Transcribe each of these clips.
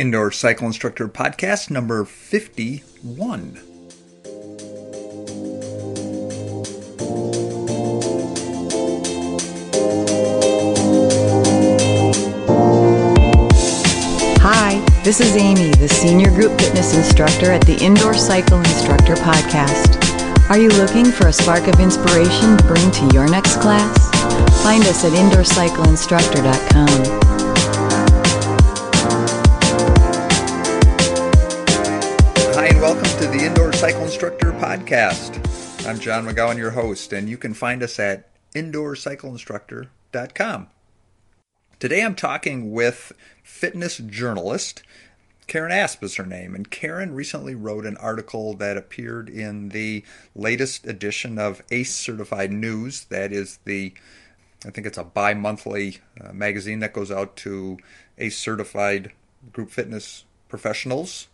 Indoor Cycle Instructor Podcast number 51. Hi, this is Amy, the Senior Group Fitness Instructor at the Indoor Cycle Instructor Podcast. Are you looking for a spark of inspiration to bring to your next class? Find us at indoorcycleinstructor.com. I'm John McGowan, your host, and you can find us at indoorcycleinstructor.com. Today I'm talking with fitness journalist Karen Asp is her name, and Karen recently wrote an article that appeared in the latest edition of ACE Certified News. That is the, I think it's a bi monthly uh, magazine that goes out to ACE Certified group fitness professionals.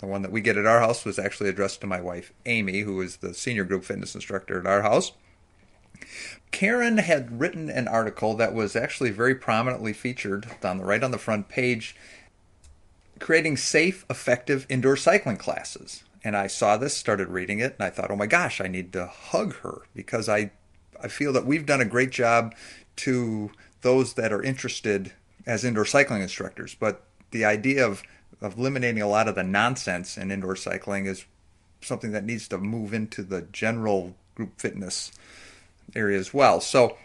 The one that we get at our house was actually addressed to my wife, Amy, who is the senior group fitness instructor at our house. Karen had written an article that was actually very prominently featured on the right on the front page creating safe, effective indoor cycling classes. And I saw this, started reading it, and I thought, oh my gosh, I need to hug her because I, I feel that we've done a great job to those that are interested as indoor cycling instructors. But the idea of, eliminating a lot of the nonsense in indoor cycling is something that needs to move into the general group fitness area as well. So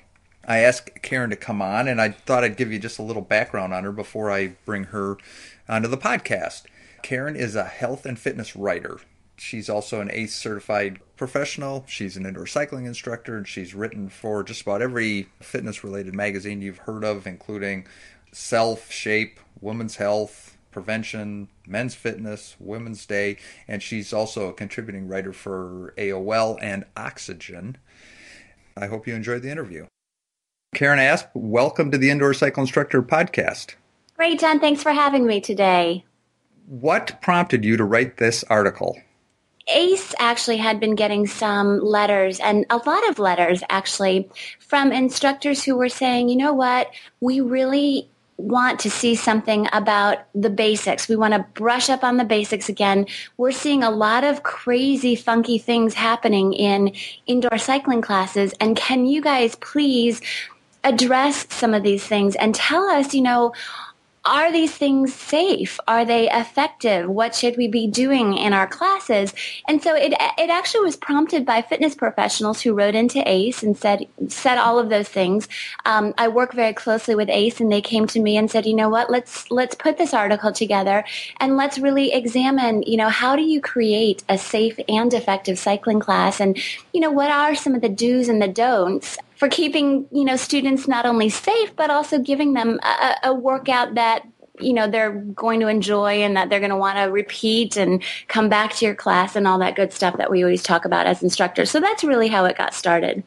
I asked Karen to come on, and I thought I'd give you just a little background on her before I bring her onto the podcast. Karen is a health and fitness writer. She's also an ACE certified professional. She's an indoor cycling instructor, and she's written for just about every fitness related magazine you've heard of, including Self, Shape, Women's Health, Prevention, Men's Fitness, Women's Day, and she's also a contributing writer for AOL and Oxygen. I hope you enjoyed the interview. Karen Asp, welcome to the Indoor Cycle Instructor podcast. Great, John. Thanks for having me today. What prompted you to write this article? ACE actually had been getting some letters and a lot of letters actually from instructors who were saying, you know what, we really want to see something about the basics. We want to brush up on the basics again. We're seeing a lot of crazy, funky things happening in indoor cycling classes. And can you guys please address some of these things and tell us, you know, are these things safe? Are they effective? What should we be doing in our classes? And so it, it actually was prompted by fitness professionals who wrote into ACE and said, said all of those things. Um, I work very closely with ACE and they came to me and said, you know what, let's, let's put this article together and let's really examine, you know, how do you create a safe and effective cycling class? And, you know, what are some of the do's and the don'ts for keeping you know students not only safe but also giving them a, a workout that you know they're going to enjoy and that they're going to want to repeat and come back to your class and all that good stuff that we always talk about as instructors. So that's really how it got started.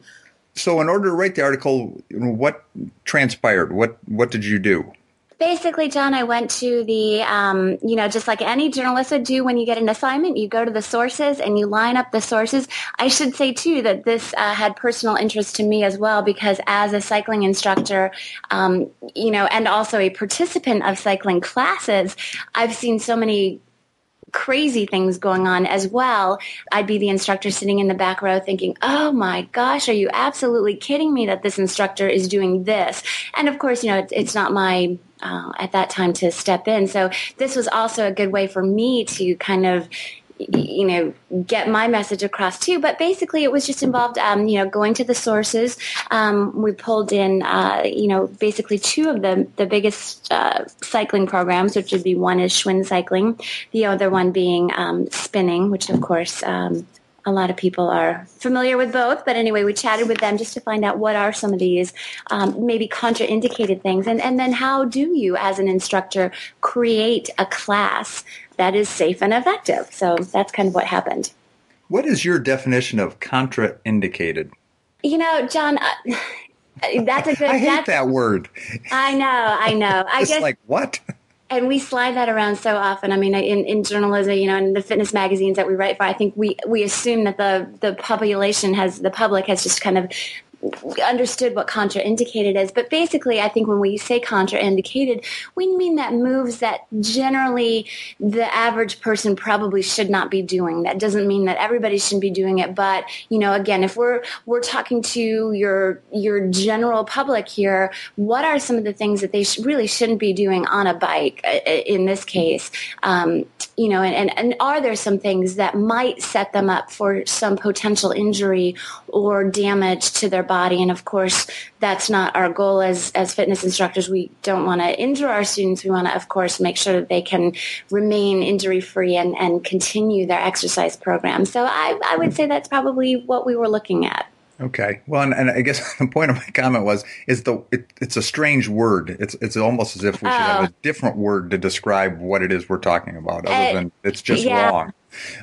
So in order to write the article what transpired? What what did you do basically, John, I went to the, um, you know, just like any journalist would do when you get an assignment, you go to the sources and you line up the sources. I should say, too, that this uh, had personal interest to me as well because as a cycling instructor, um, you know, and also a participant of cycling classes, I've seen so many crazy things going on as well. I'd be the instructor sitting in the back row thinking, oh my gosh, are you absolutely kidding me that this instructor is doing this? And of course, you know, it's, it's not my uh, at that time to step in. So this was also a good way for me to kind of you know get my message across too but basically it was just involved um, you know going to the sources um, we pulled in uh, you know basically two of the the biggest uh, cycling programs which would be one is Schwinn cycling the other one being um, spinning which of course um, a lot of people are familiar with both. But anyway, we chatted with them just to find out what are some of these um, maybe contraindicated things. And, and then how do you, as an instructor, create a class that is safe and effective? So that's kind of what happened. What is your definition of contraindicated? You know, John, uh, that's a good. I hate that word. I know, I know. I guess like what? And we slide that around so often. I mean, in, in journalism, you know, in the fitness magazines that we write for, I think we, we assume that the, the population has, the public has just kind of understood what contraindicated is. But basically, I think when we say contraindicated, we mean that moves that generally the average person probably should not be doing. That doesn't mean that everybody shouldn't be doing it. But, you know, again, if we're, we're talking to your, your general public here, what are some of the things that they sh- really shouldn't be doing on a bike uh, in this case? Um, you know, and, and, and are there some things that might set them up for some potential injury or damage to their body? And of course, that's not our goal as, as fitness instructors. We don't want to injure our students. We want to, of course, make sure that they can remain injury free and, and continue their exercise program. So I, I would say that's probably what we were looking at. Okay. Well, and, and, I guess the point of my comment was is the it, it's a strange word. It's it's almost as if we should have a oh. different word to describe what it is we're talking about, other uh, than it's just yeah. wrong.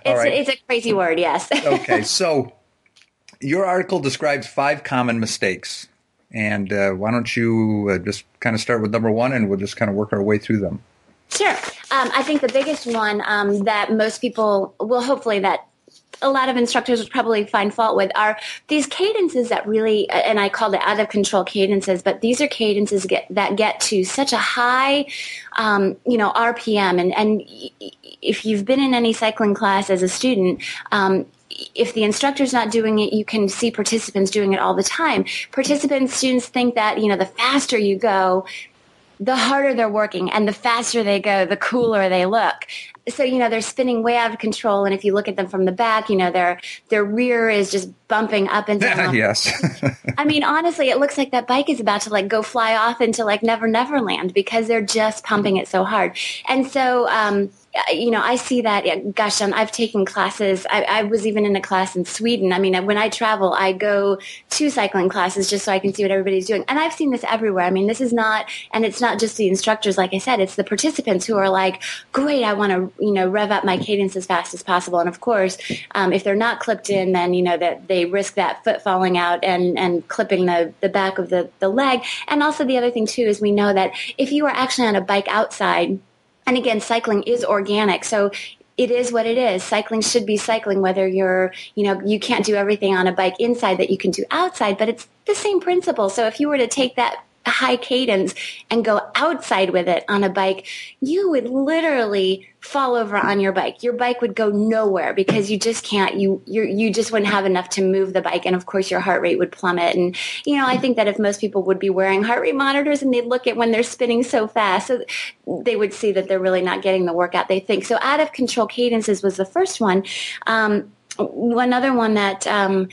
All it's, right. it's a crazy word. Yes. okay. So your article describes five common mistakes, and uh, why don't you uh, just kind of start with number one, and we'll just kind of work our way through them. Sure. Um, I think the biggest one um, that most people, will hopefully that a lot of instructors would probably find fault with are these cadences that really, and I call it out of control cadences, but these are cadences get, that get to such a high, um, you know, RPM. And, and if you've been in any cycling class as a student, um, if the instructor's not doing it, you can see participants doing it all the time. Participants, students think that, you know, the faster you go, the harder they're working and the faster they go, the cooler they look so you know they're spinning way out of control and if you look at them from the back you know their their rear is just bumping up and down. Yes. I mean honestly it looks like that bike is about to like go fly off into like never never land because they're just pumping it so hard. And so um you know, I see that. Gosh, um, I've taken classes. I, I, was even in a class in Sweden. I mean, when I travel, I go to cycling classes just so I can see what everybody's doing. And I've seen this everywhere. I mean, this is not, and it's not just the instructors. Like I said, it's the participants who are like, "Great, I want to, you know, rev up my cadence as fast as possible." And of course, um, if they're not clipped in, then you know that they risk that foot falling out and and clipping the the back of the the leg. And also the other thing too is we know that if you are actually on a bike outside and again, cycling is organic. So it is what it is. Cycling should be cycling, whether you're, you know, you can't do everything on a bike inside that you can do outside, but it's the same principle. So if you were to take that high cadence and go outside with it on a bike, you would literally fall over on your bike. Your bike would go nowhere because you just can't, you, you, you just wouldn't have enough to move the bike. And of course your heart rate would plummet. And, you know, I think that if most people would be wearing heart rate monitors and they'd look at when they're spinning so fast, so they would see that they're really not getting the workout they think. So out of control cadences was the first one. Um, one other one that, um,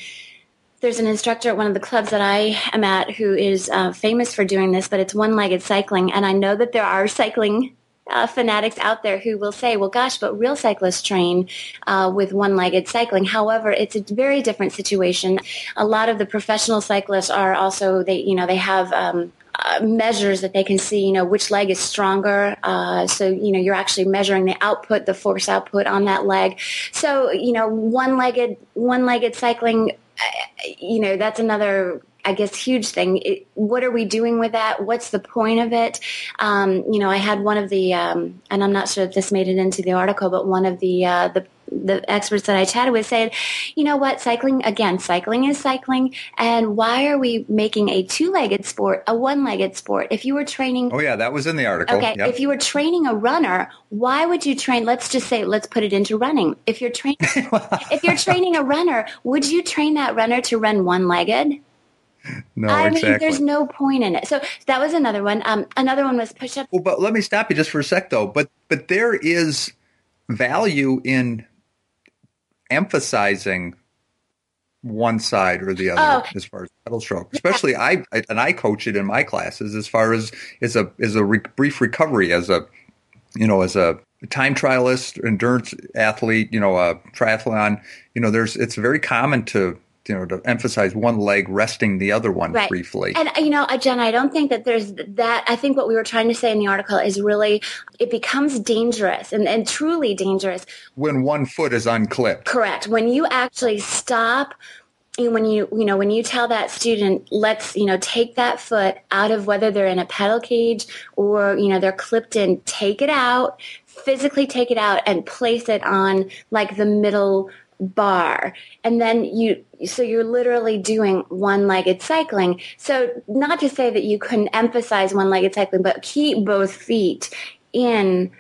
there's an instructor at one of the clubs that I am at who is uh, famous for doing this, but it's one-legged cycling. And I know that there are cycling uh, fanatics out there who will say, well, gosh, but real cyclists train uh, with one-legged cycling. However, it's a very different situation. A lot of the professional cyclists are also, they, you know, they have um, uh, measures that they can see, you know, which leg is stronger. Uh, so, you know, you're actually measuring the output, the force output on that leg. So, you know, one-legged, one-legged cycling you know, that's another I guess huge thing. It, what are we doing with that? What's the point of it? Um, you know, I had one of the, um, and I'm not sure if this made it into the article, but one of the uh, the the experts that I chatted with said, you know what, cycling, again, cycling is cycling. And why are we making a two legged sport a one legged sport? If you were training. Oh, yeah, that was in the article. Okay. Yep. If you were training a runner, why would you train? Let's just say, let's put it into running. If you're training, if you're training a runner, would you train that runner to run one legged? No, I exactly. mean, there's no point in it. So that was another one. Um, another one was push up. Well, but let me stop you just for a sec, though. But but there is value in emphasizing one side or the other oh. as far as pedal stroke. Especially I and I coach it in my classes as far as as a as a re- brief recovery as a you know as a time trialist, endurance athlete, you know, a triathlon. You know, there's it's very common to you know to emphasize one leg resting the other one right. briefly. And you know uh, jen i don't think that there's that i think what we were trying to say in the article is really it becomes dangerous and, and truly dangerous. When one foot is unclipped. Correct. When you actually stop when you you know when you tell that student let's you know take that foot out of whether they're in a pedal cage or you know they're clipped in take it out physically take it out and place it on like the middle bar. And then you so you're literally doing one-legged cycling. So not to say that you couldn't emphasize one-legged cycling but keep both feet in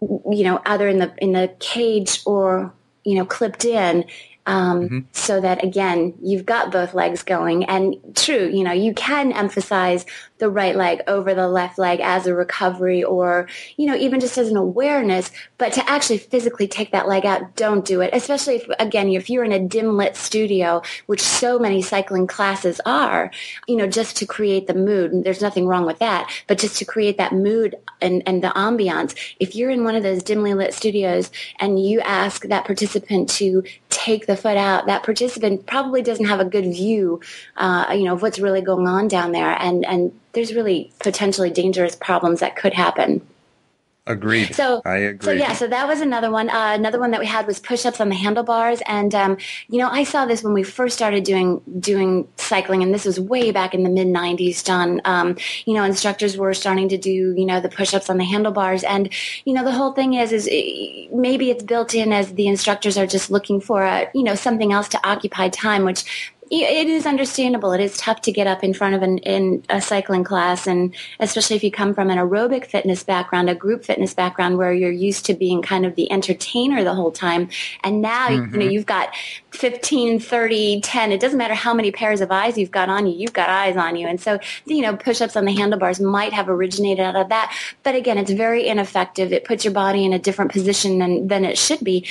you know either in the in the cage or you know clipped in um, mm-hmm. so that again you've got both legs going. And true you know you can emphasize the right leg over the left leg as a recovery or, you know, even just as an awareness, but to actually physically take that leg out, don't do it. Especially if, again, if you're in a dim lit studio, which so many cycling classes are, you know, just to create the mood. And there's nothing wrong with that, but just to create that mood and, and the ambiance. If you're in one of those dimly lit studios and you ask that participant to take the foot out, that participant probably doesn't have a good view, uh, you know, of what's really going on down there. And, and there's really potentially dangerous problems that could happen. Agreed. So I agree. So yeah, so that was another one. Uh, another one that we had was push-ups on the handlebars, and um, you know I saw this when we first started doing doing cycling, and this was way back in the mid '90s. John, um, you know, instructors were starting to do you know the push-ups on the handlebars, and you know the whole thing is is it, maybe it's built in as the instructors are just looking for a you know something else to occupy time, which it is understandable. It is tough to get up in front of an in a cycling class, and especially if you come from an aerobic fitness background, a group fitness background, where you're used to being kind of the entertainer the whole time, and now mm-hmm. you know mm-hmm. you've got 15, 30, 10. It doesn't matter how many pairs of eyes you've got on you. You've got eyes on you, and so you know push-ups on the handlebars might have originated out of that. But again, it's very ineffective. It puts your body in a different position than than it should be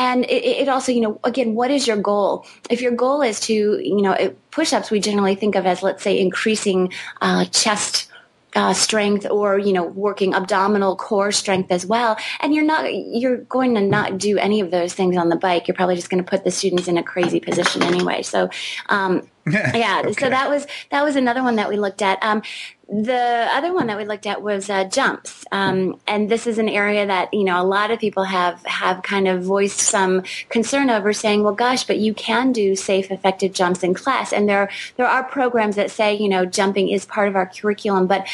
and it, it, also, you know, again, what is your goal? If your goal is to, you know, push-ups, we generally think of as, let's say, increasing uh, chest uh, strength or you know working abdominal core strength as well. And you're not you're going to not do any of those things on the bike. You're probably just going to put the students in a crazy position anyway. So um, yeah okay. so that was that was another one that we looked at um, the other one that we looked at was uh, jumps, um, and this is an area that you know a lot of people have have kind of voiced some concern over, saying, "Well, gosh, but you can do safe, effective jumps in class." And there there are programs that say, you know, jumping is part of our curriculum, but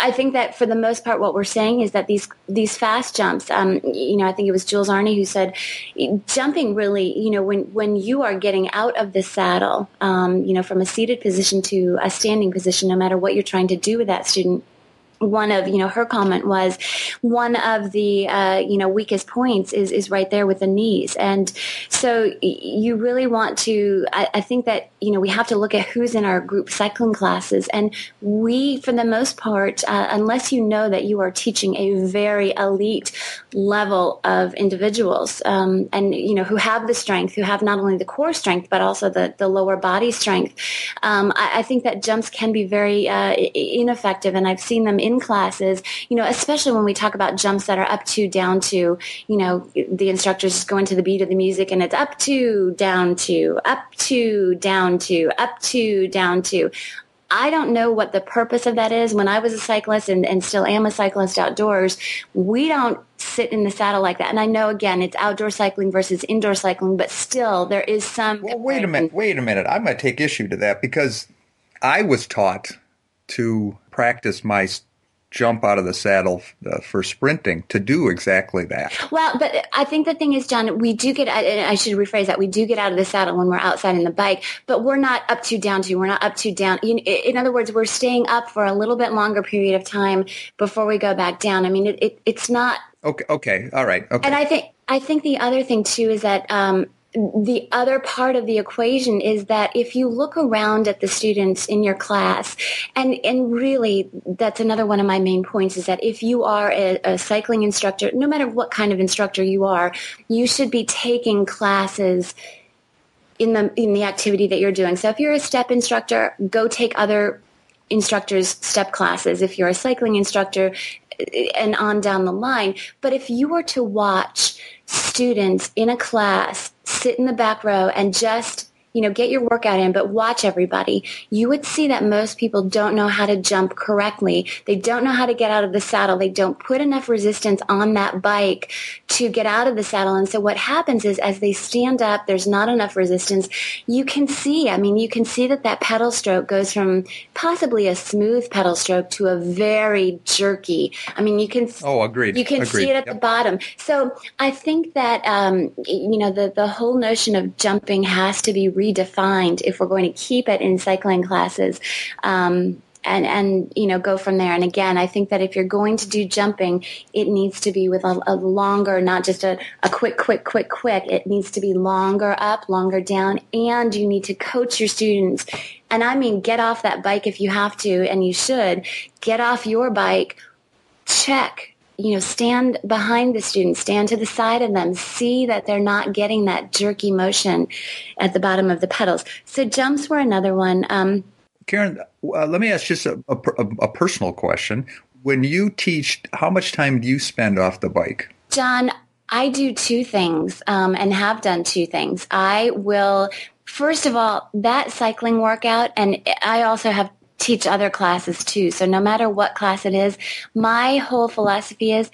I think that for the most part, what we're saying is that these these fast jumps. Um, you know, I think it was Jules Arney who said, jumping really. You know, when when you are getting out of the saddle, um, you know, from a seated position to a standing position, no matter what you're trying to do with that student, one of you know her comment was one of the uh, you know weakest points is is right there with the knees. And so you really want to I, I, think that you know we have to look at who's in our group cycling classes. And we for the most part uh, unless you know that you are teaching a very elite level of individuals um, and you know who have the strength who have not only the core strength but also the, the lower body strength um, I, I, think that jumps can be very uh, ineffective. And I've seen them in classes, you know, especially when we talk about jumps that are up to, down to, you know, the instructors just going to the beat of the music and it's up to, down to, up to, down to, up to, down to. I don't know what the purpose of that is. When I was a cyclist and, and still am a cyclist outdoors, we don't sit in the saddle like that. And I know again, it's outdoor cycling versus indoor cycling, but still there is some. Well, wait a minute. Wait a minute. I might take issue to that because I was taught to practice my jump out of the saddle uh, for sprinting to do exactly that. Well, but I think the thing is, John, we do get, I should rephrase that, we do get out of the saddle when we're outside in the bike, but we're not up to down to, we're not up to down. In other words, we're staying up for a little bit longer period of time before we go back down. I mean, it, it it's not. Okay. Okay. All right. Okay. And I think, I think the other thing too is that um, the other part of the equation is that if you look around at the students in your class, and, and really that's another one of my main points is that if you are a, a cycling instructor, no matter what kind of instructor you are, you should be taking classes in the in the activity that you're doing. So if you're a step instructor, go take other instructors step classes. If you're a cycling instructor, and on down the line. But if you were to watch students in a class sit in the back row and just you know, get your workout in, but watch everybody. You would see that most people don't know how to jump correctly. They don't know how to get out of the saddle. They don't put enough resistance on that bike to get out of the saddle. And so what happens is as they stand up, there's not enough resistance. You can see, I mean, you can see that that pedal stroke goes from possibly a smooth pedal stroke to a very jerky. I mean, you can. Oh, agreed. You can agreed. see it at yep. the bottom. So I think that um, you know the the whole notion of jumping has to be redefined if we're going to keep it in cycling classes. Um, and and you know go from there. And again i think that if you're going to do jumping it needs to be with a, a, longer not just a, a quick quick quick quick. It needs to be longer up longer down and you need to coach your students. And i mean get off that bike if you have to and you should. Get off your bike. Check you know, stand behind the students, stand to the side of them, see that they're not getting that jerky motion at the bottom of the pedals. So jumps were another one. Um, Karen, uh, let me ask just a, a, a personal question. When you teach, how much time do you spend off the bike? John, I do two things um, and have done two things. I will, first of all, that cycling workout, and I also have teach other classes too. So no matter what class it is, my whole philosophy is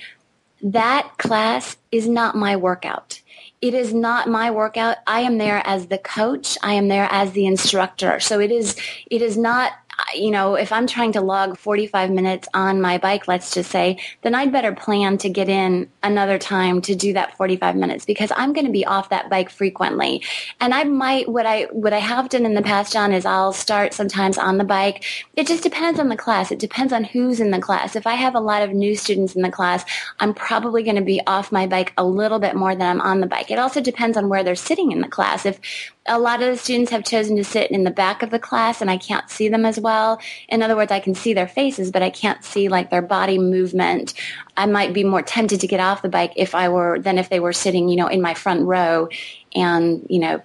that class is not my workout. It is not my workout. I am there as the coach. I am there as the instructor. So it is, it is not you know, if I'm trying to log 45 minutes on my bike, let's just say, then I'd better plan to get in another time to do that 45 minutes because I'm going to be off that bike frequently. And I might, what I, what I have done in the past, John, is I'll start sometimes on the bike. It just depends on the class. It depends on who's in the class. If I have a lot of new students in the class, I'm probably going to be off my bike a little bit more than I'm on the bike. It also depends on where they're sitting in the class. If a lot of the students have chosen to sit in the back of the class and I can't see them as well. In other words, I can see their faces, but I can't see like their body movement. I might be more tempted to get off the bike if I were than if they were sitting, you know, in my front row and, you know,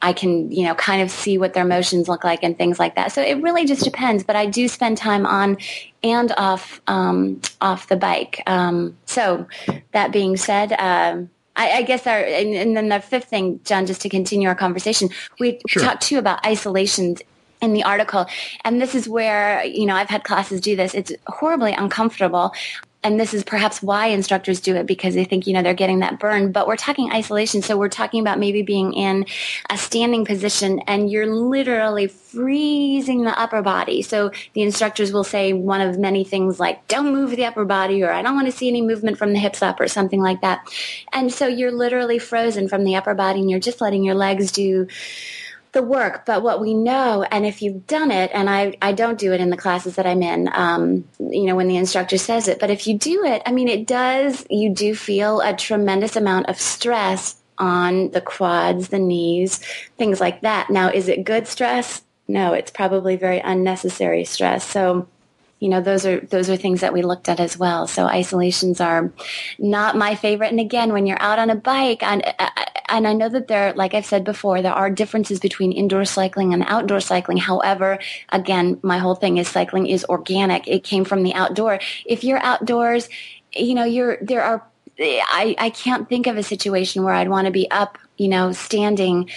I can, you know, kind of see what their motions look like and things like that. So it really just depends. But I do spend time on and off um, off the bike. Um, so that being said, um, I, I guess our and, and, then the fifth thing, John, just to continue our conversation, we sure. talked too about isolations in the article, and this is where you know I've had classes do this. It's horribly uncomfortable and this is perhaps why instructors do it because they think you know they're getting that burn. But we're talking isolation so we're talking about maybe being in a standing position and you're literally freezing the upper body. So the instructors will say one of many things like don't move the upper body or i don't want to see any movement from the hips up or something like that. And so you're literally frozen from the upper body and you're just letting your legs do the work, but what we know, and if you've done it, and I, I don't do it in the classes that I'm in, um, you know, when the instructor says it, but if you do it, I mean, it does, you do feel a tremendous amount of stress on the quads, the knees, things like that. Now, is it good stress? No, it's probably very unnecessary stress. So, you know those are those are things that we looked at as well so isolations are not my favorite and again when you're out on a bike and and I know that there like I've said before there are differences between indoor cycling and outdoor cycling. However again my whole thing is cycling is organic. It came from the outdoor. If you're outdoors you know you're there are I, I can't think of a situation where I'd want to be up, you know, standing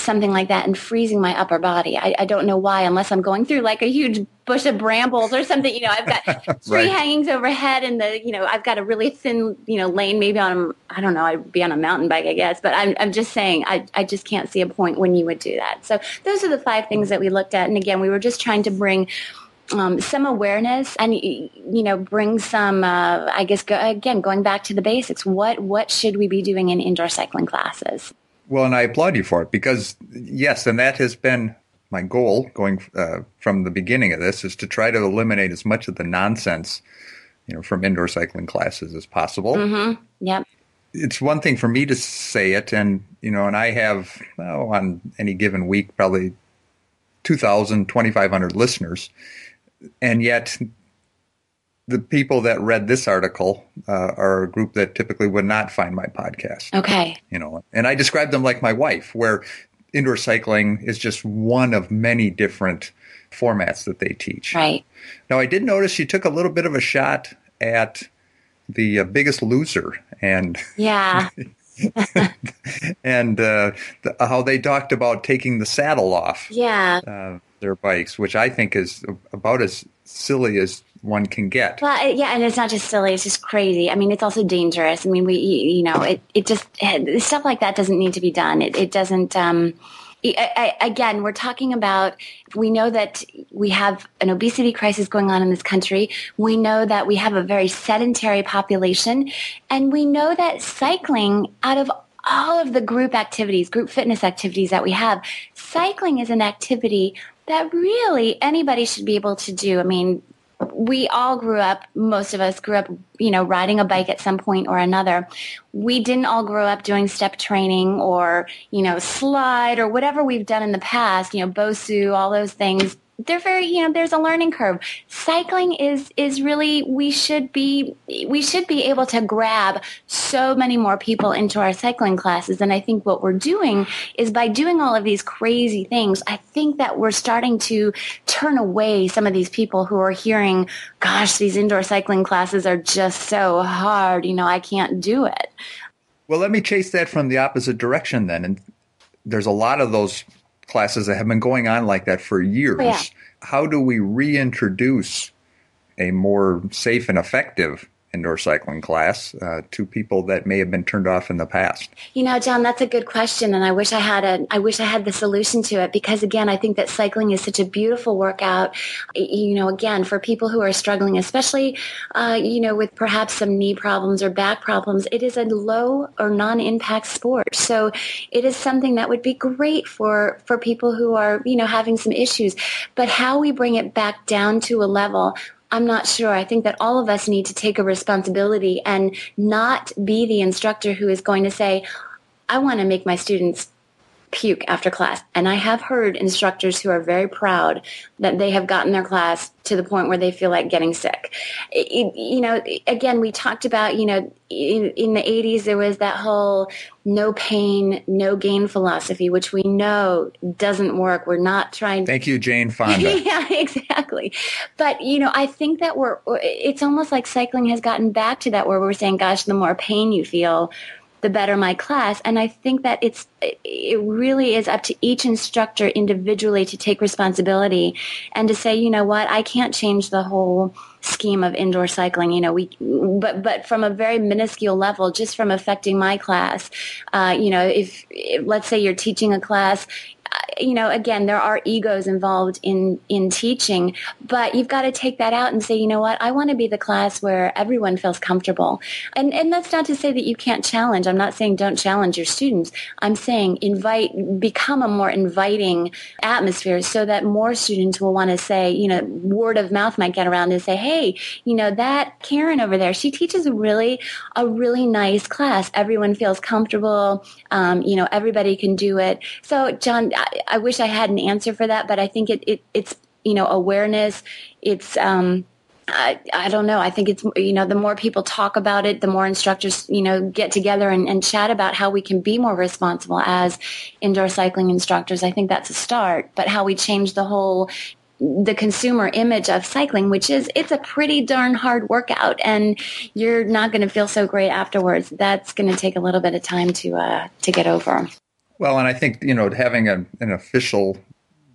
something like that and freezing my upper body. I, I, don't know why, unless I'm going through like a huge bush of brambles or something. You know, I've got tree right. hangings overhead, and the you know I've got a really thin you know lane. Maybe on I don't know. I'd be on a mountain bike, I guess. But I'm I'm just saying I I just can't see a point when you would do that. So those are the five things that we looked at, and again, we were just trying to bring. Um, some awareness and you know bring some uh, i guess go, again going back to the basics what what should we be doing in indoor cycling classes well, and I applaud you for it because yes, and that has been my goal going uh, from the beginning of this is to try to eliminate as much of the nonsense, you know, from indoor cycling classes as possible. Mm-hmm. Yep. It's one thing for me to say it, and you know, and I have oh, on any given week probably 2,000, 2,500 listeners, and yet the people that read this article uh, are a group that typically would not find my podcast. Okay. You know, and I describe them like my wife, where indoor cycling is just one of many different formats that they teach. Right. Now, I did notice you took a little bit of a shot at the uh, Biggest Loser, and yeah. and uh, the, how they talked about taking the saddle off. Yeah. Uh, their bikes, which I think is about as silly as one can get. Well, yeah, and it's not just silly; it's just crazy. I mean, it's also dangerous. I mean, we, you know, it, it just stuff like that doesn't need to be done. It, it doesn't. Um, I, I, again, we're talking about. We know that we have an obesity crisis going on in this country. We know that we have a very sedentary population, and we know that cycling, out of all of the group activities, group fitness activities that we have, cycling is an activity that really anybody should be able to do. I mean, we all grew up, most of us grew up, you know, riding a bike at some point or another. We didn't all grow up doing step training or, you know, slide or whatever we've done in the past, you know, BOSU, all those things they're very you know there's a learning curve. Cycling is is really we should be we should be able to grab so many more people into our cycling classes. And i think what we're doing is by doing all of these crazy things i think that we're starting to turn away some of these people who are hearing gosh these indoor cycling classes are just so hard. You know i can't do it. Well let me chase that from the opposite direction then. And there's a lot of those classes that have been going on like that for years. Oh, yeah. How do we reintroduce a more safe and effective indoor cycling class uh, to people that may have been turned off in the past? You know, John, that's a good question, and I wish I had a I wish I had the solution to it because again, I think that cycling is such a beautiful workout. You know, again, for people who are struggling, especially uh, you know with perhaps some knee problems or back problems, it is a low or non-impact sport. So it is something that would be great for for people who are you know having some issues. But how we bring it back down to a level I'm not sure. I think that all of us need to take a responsibility and not be the instructor who is going to say, I want to make my students puke after class. And I have heard instructors who are very proud that they have gotten their class to the point where they feel like getting sick. It, you know, again, we talked about, you know, in, in, the 80s, there was that whole no pain, no gain philosophy, which we know doesn't work. We're not trying Thank you, Jane Fonda. yeah, exactly. But, you know, I think that we're, it's almost like cycling has gotten back to that where we're saying, gosh, the more pain you feel, the better my class. And I think that it's it really is up to each instructor individually to take responsibility and to say, you know what, I can't change the whole scheme of indoor cycling. You know, we but but from a very minuscule level, just from affecting my class. Uh, you know, if, if let's say you're teaching a class, you know, again, there are egos involved in in teaching, but you've got to take that out and say, you know what, I want to be the class where everyone feels comfortable. And and that's not to say that you can't challenge. I'm not saying don't challenge your students. I'm saying invite, become a more inviting atmosphere so that more students will want to say, you know, word of mouth might get around and say, hey, you know, that Karen over there, she teaches a really a really nice class. Everyone feels comfortable. Um, you know, everybody can do it. So, John. I, wish I had an answer for that, but I think it, it it's you know awareness. It's um, I, I don't know. I think it's, you know, the more people talk about it, the more instructors, you know, get together and, and, chat about how we can be more responsible as indoor cycling instructors. I think that's a start. But how we change the whole, the consumer image of cycling, which is, it's a pretty darn hard workout and you're not going to feel so great afterwards. That's going to take a little bit of time to, uh, to get over. Well, and I think you know having a, an official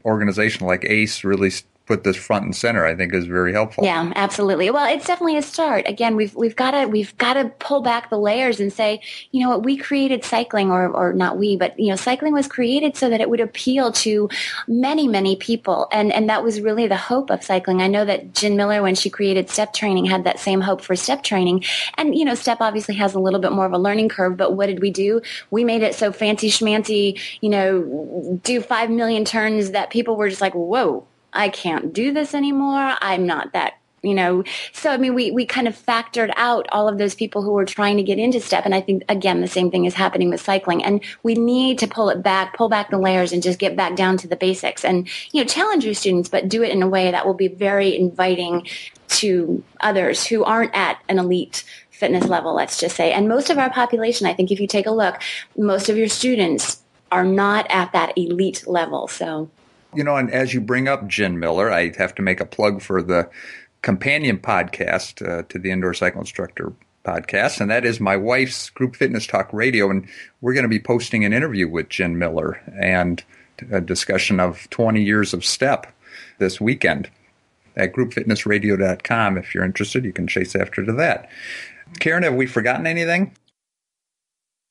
organization like ACE really put this front and center, I think is very helpful. Yeah, absolutely. Well, it's definitely a start. Again, we've we've got to we've got to pull back the layers and say, you know what, we created cycling, or or not we, but you know, cycling was created so that it would appeal to many many people, and and that was really the hope of cycling. I know that Gin Miller, when she created step training, had that same hope for step training, and you know, step obviously has a little bit more of a learning curve. But what did we do? We made it so fancy schmancy, you know, do five million turns that people were just like, whoa I can't do this anymore. I'm not that you know. So i mean we we kind of factored out all of those people who were trying to get into step and i think again the same thing is happening with cycling and we need to pull it back pull back the layers and just get back down to the basics and you know challenge your students but do it in a way that will be very inviting to others who aren't at an elite fitness level let's just say. And most of our population i think if you take a look most of your students are not at that elite level so you know, and as you bring up Gin Miller, I have to make a plug for the companion podcast uh, to the Indoor Cycle Instructor podcast, and that is my wife's Group Fitness Talk Radio. And we're going to be posting an interview with Gin Miller and a discussion of 20 years of STEP this weekend at groupfitnessradio.com. If you're interested, you can chase after to that. Karen, have we forgotten anything?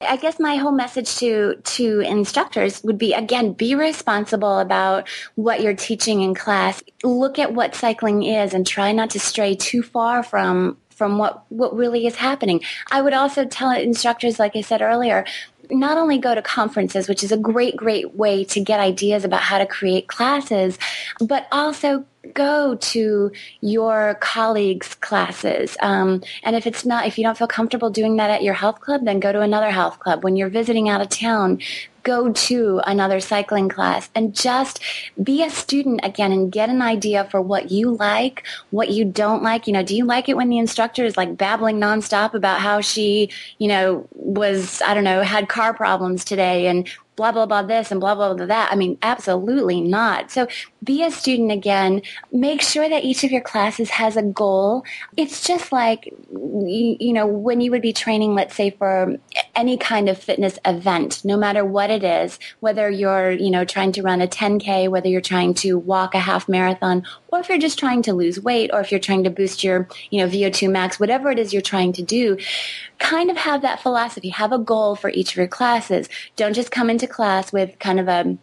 I guess my whole message to to instructors would be again be responsible about what you're teaching in class. Look at what cycling is and try not to stray too far from from what what really is happening. I would also tell instructors like I said earlier, not only go to conferences, which is a great, great way to get ideas about how to create classes, but also go to your colleagues' classes. Um, and if it's not, if you don't feel comfortable doing that at your health club, then go to another health club. When you're visiting out of town, go to another cycling class and just be a student again and get an idea for what you like, what you don't like. You know, do you like it when the instructor is like babbling nonstop about how she, you know, was, I don't know, had car problems today and blah, blah, blah this and blah, blah, blah that. I mean, absolutely not. So be a student again. Make sure that each of your classes has a goal. It's just like, you know, when you would be training, let's say for any kind of fitness event, no matter what it is, whether you're, you know, trying to run a 10K, whether you're trying to walk a half marathon, or if you're just trying to lose weight, or if you're trying to boost your, you know, VO2 max, whatever it is you're trying to do, kind of have that philosophy. Have a goal for each of your classes. Don't just come into class with kind of a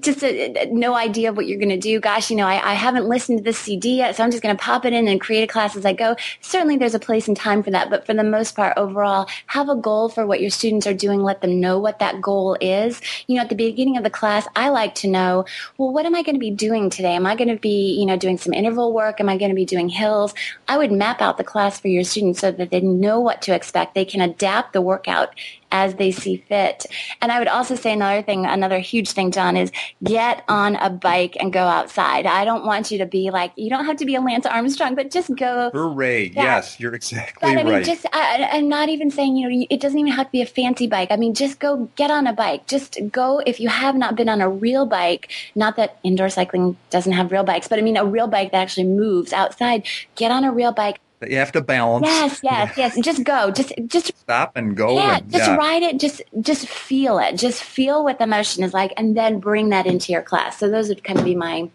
just a, a, no idea of what you're going to do. Gosh, you know, I, I, haven't listened to this CD yet, so I'm just going to pop it in and create a class as I go. Certainly there's a place and time for that, but for the most part, overall, have a goal for what your students are doing. Let them know what that goal is. You know, at the beginning of the class, I like to know, well, what am I going to be doing today? Am I going to be, you know, doing some interval work? Am I going to be doing hills? I would map out the class for your students so that they know what to expect. They can adapt the workout as they see fit. And I would also say another thing, another huge thing, John, is get on a bike and go outside. I don't want you to be like, you don't have to be a Lance Armstrong, but just go. Hooray. Yeah. Yes, you're exactly but, I mean, right. Just, I, I'm not even saying, you know, it doesn't even have to be a fancy bike. I mean, just go get on a bike. Just go, if you have not been on a real bike, not that indoor cycling doesn't have real bikes, but I mean, a real bike that actually moves outside, get on a real bike that you have to balance. Yes, yes, yes. Just go. Just just stop and go. Yeah, and, just yeah. ride it. Just just feel it. Just feel what the motion is like, and then bring that into your class. So those would kind of be my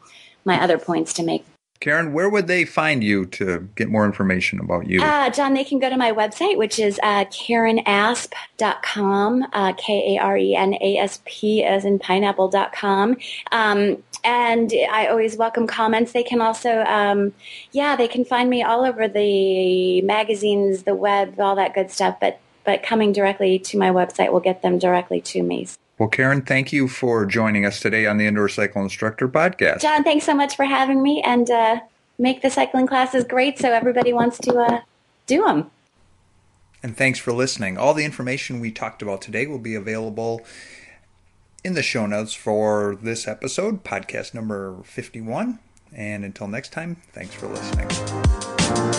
my other points to make. Karen, where would they find you to get more information about you? Uh, John, they can go to my website, which is uh, karenasp.com, uh, K A R E N A S P as in pineapple.com. Um, and I always welcome comments. They can also, um, yeah, they can find me all over the magazines, the web, all that good stuff. But but coming directly to my website will get them directly to me. Well, Karen, thank you for joining us today on the Indoor Cycle Instructor Podcast. John, thanks so much for having me and uh, make the cycling classes great so everybody wants to uh, do them. And thanks for listening. All the information we talked about today will be available in the show notes for this episode, podcast number 51. And until next time, thanks for listening.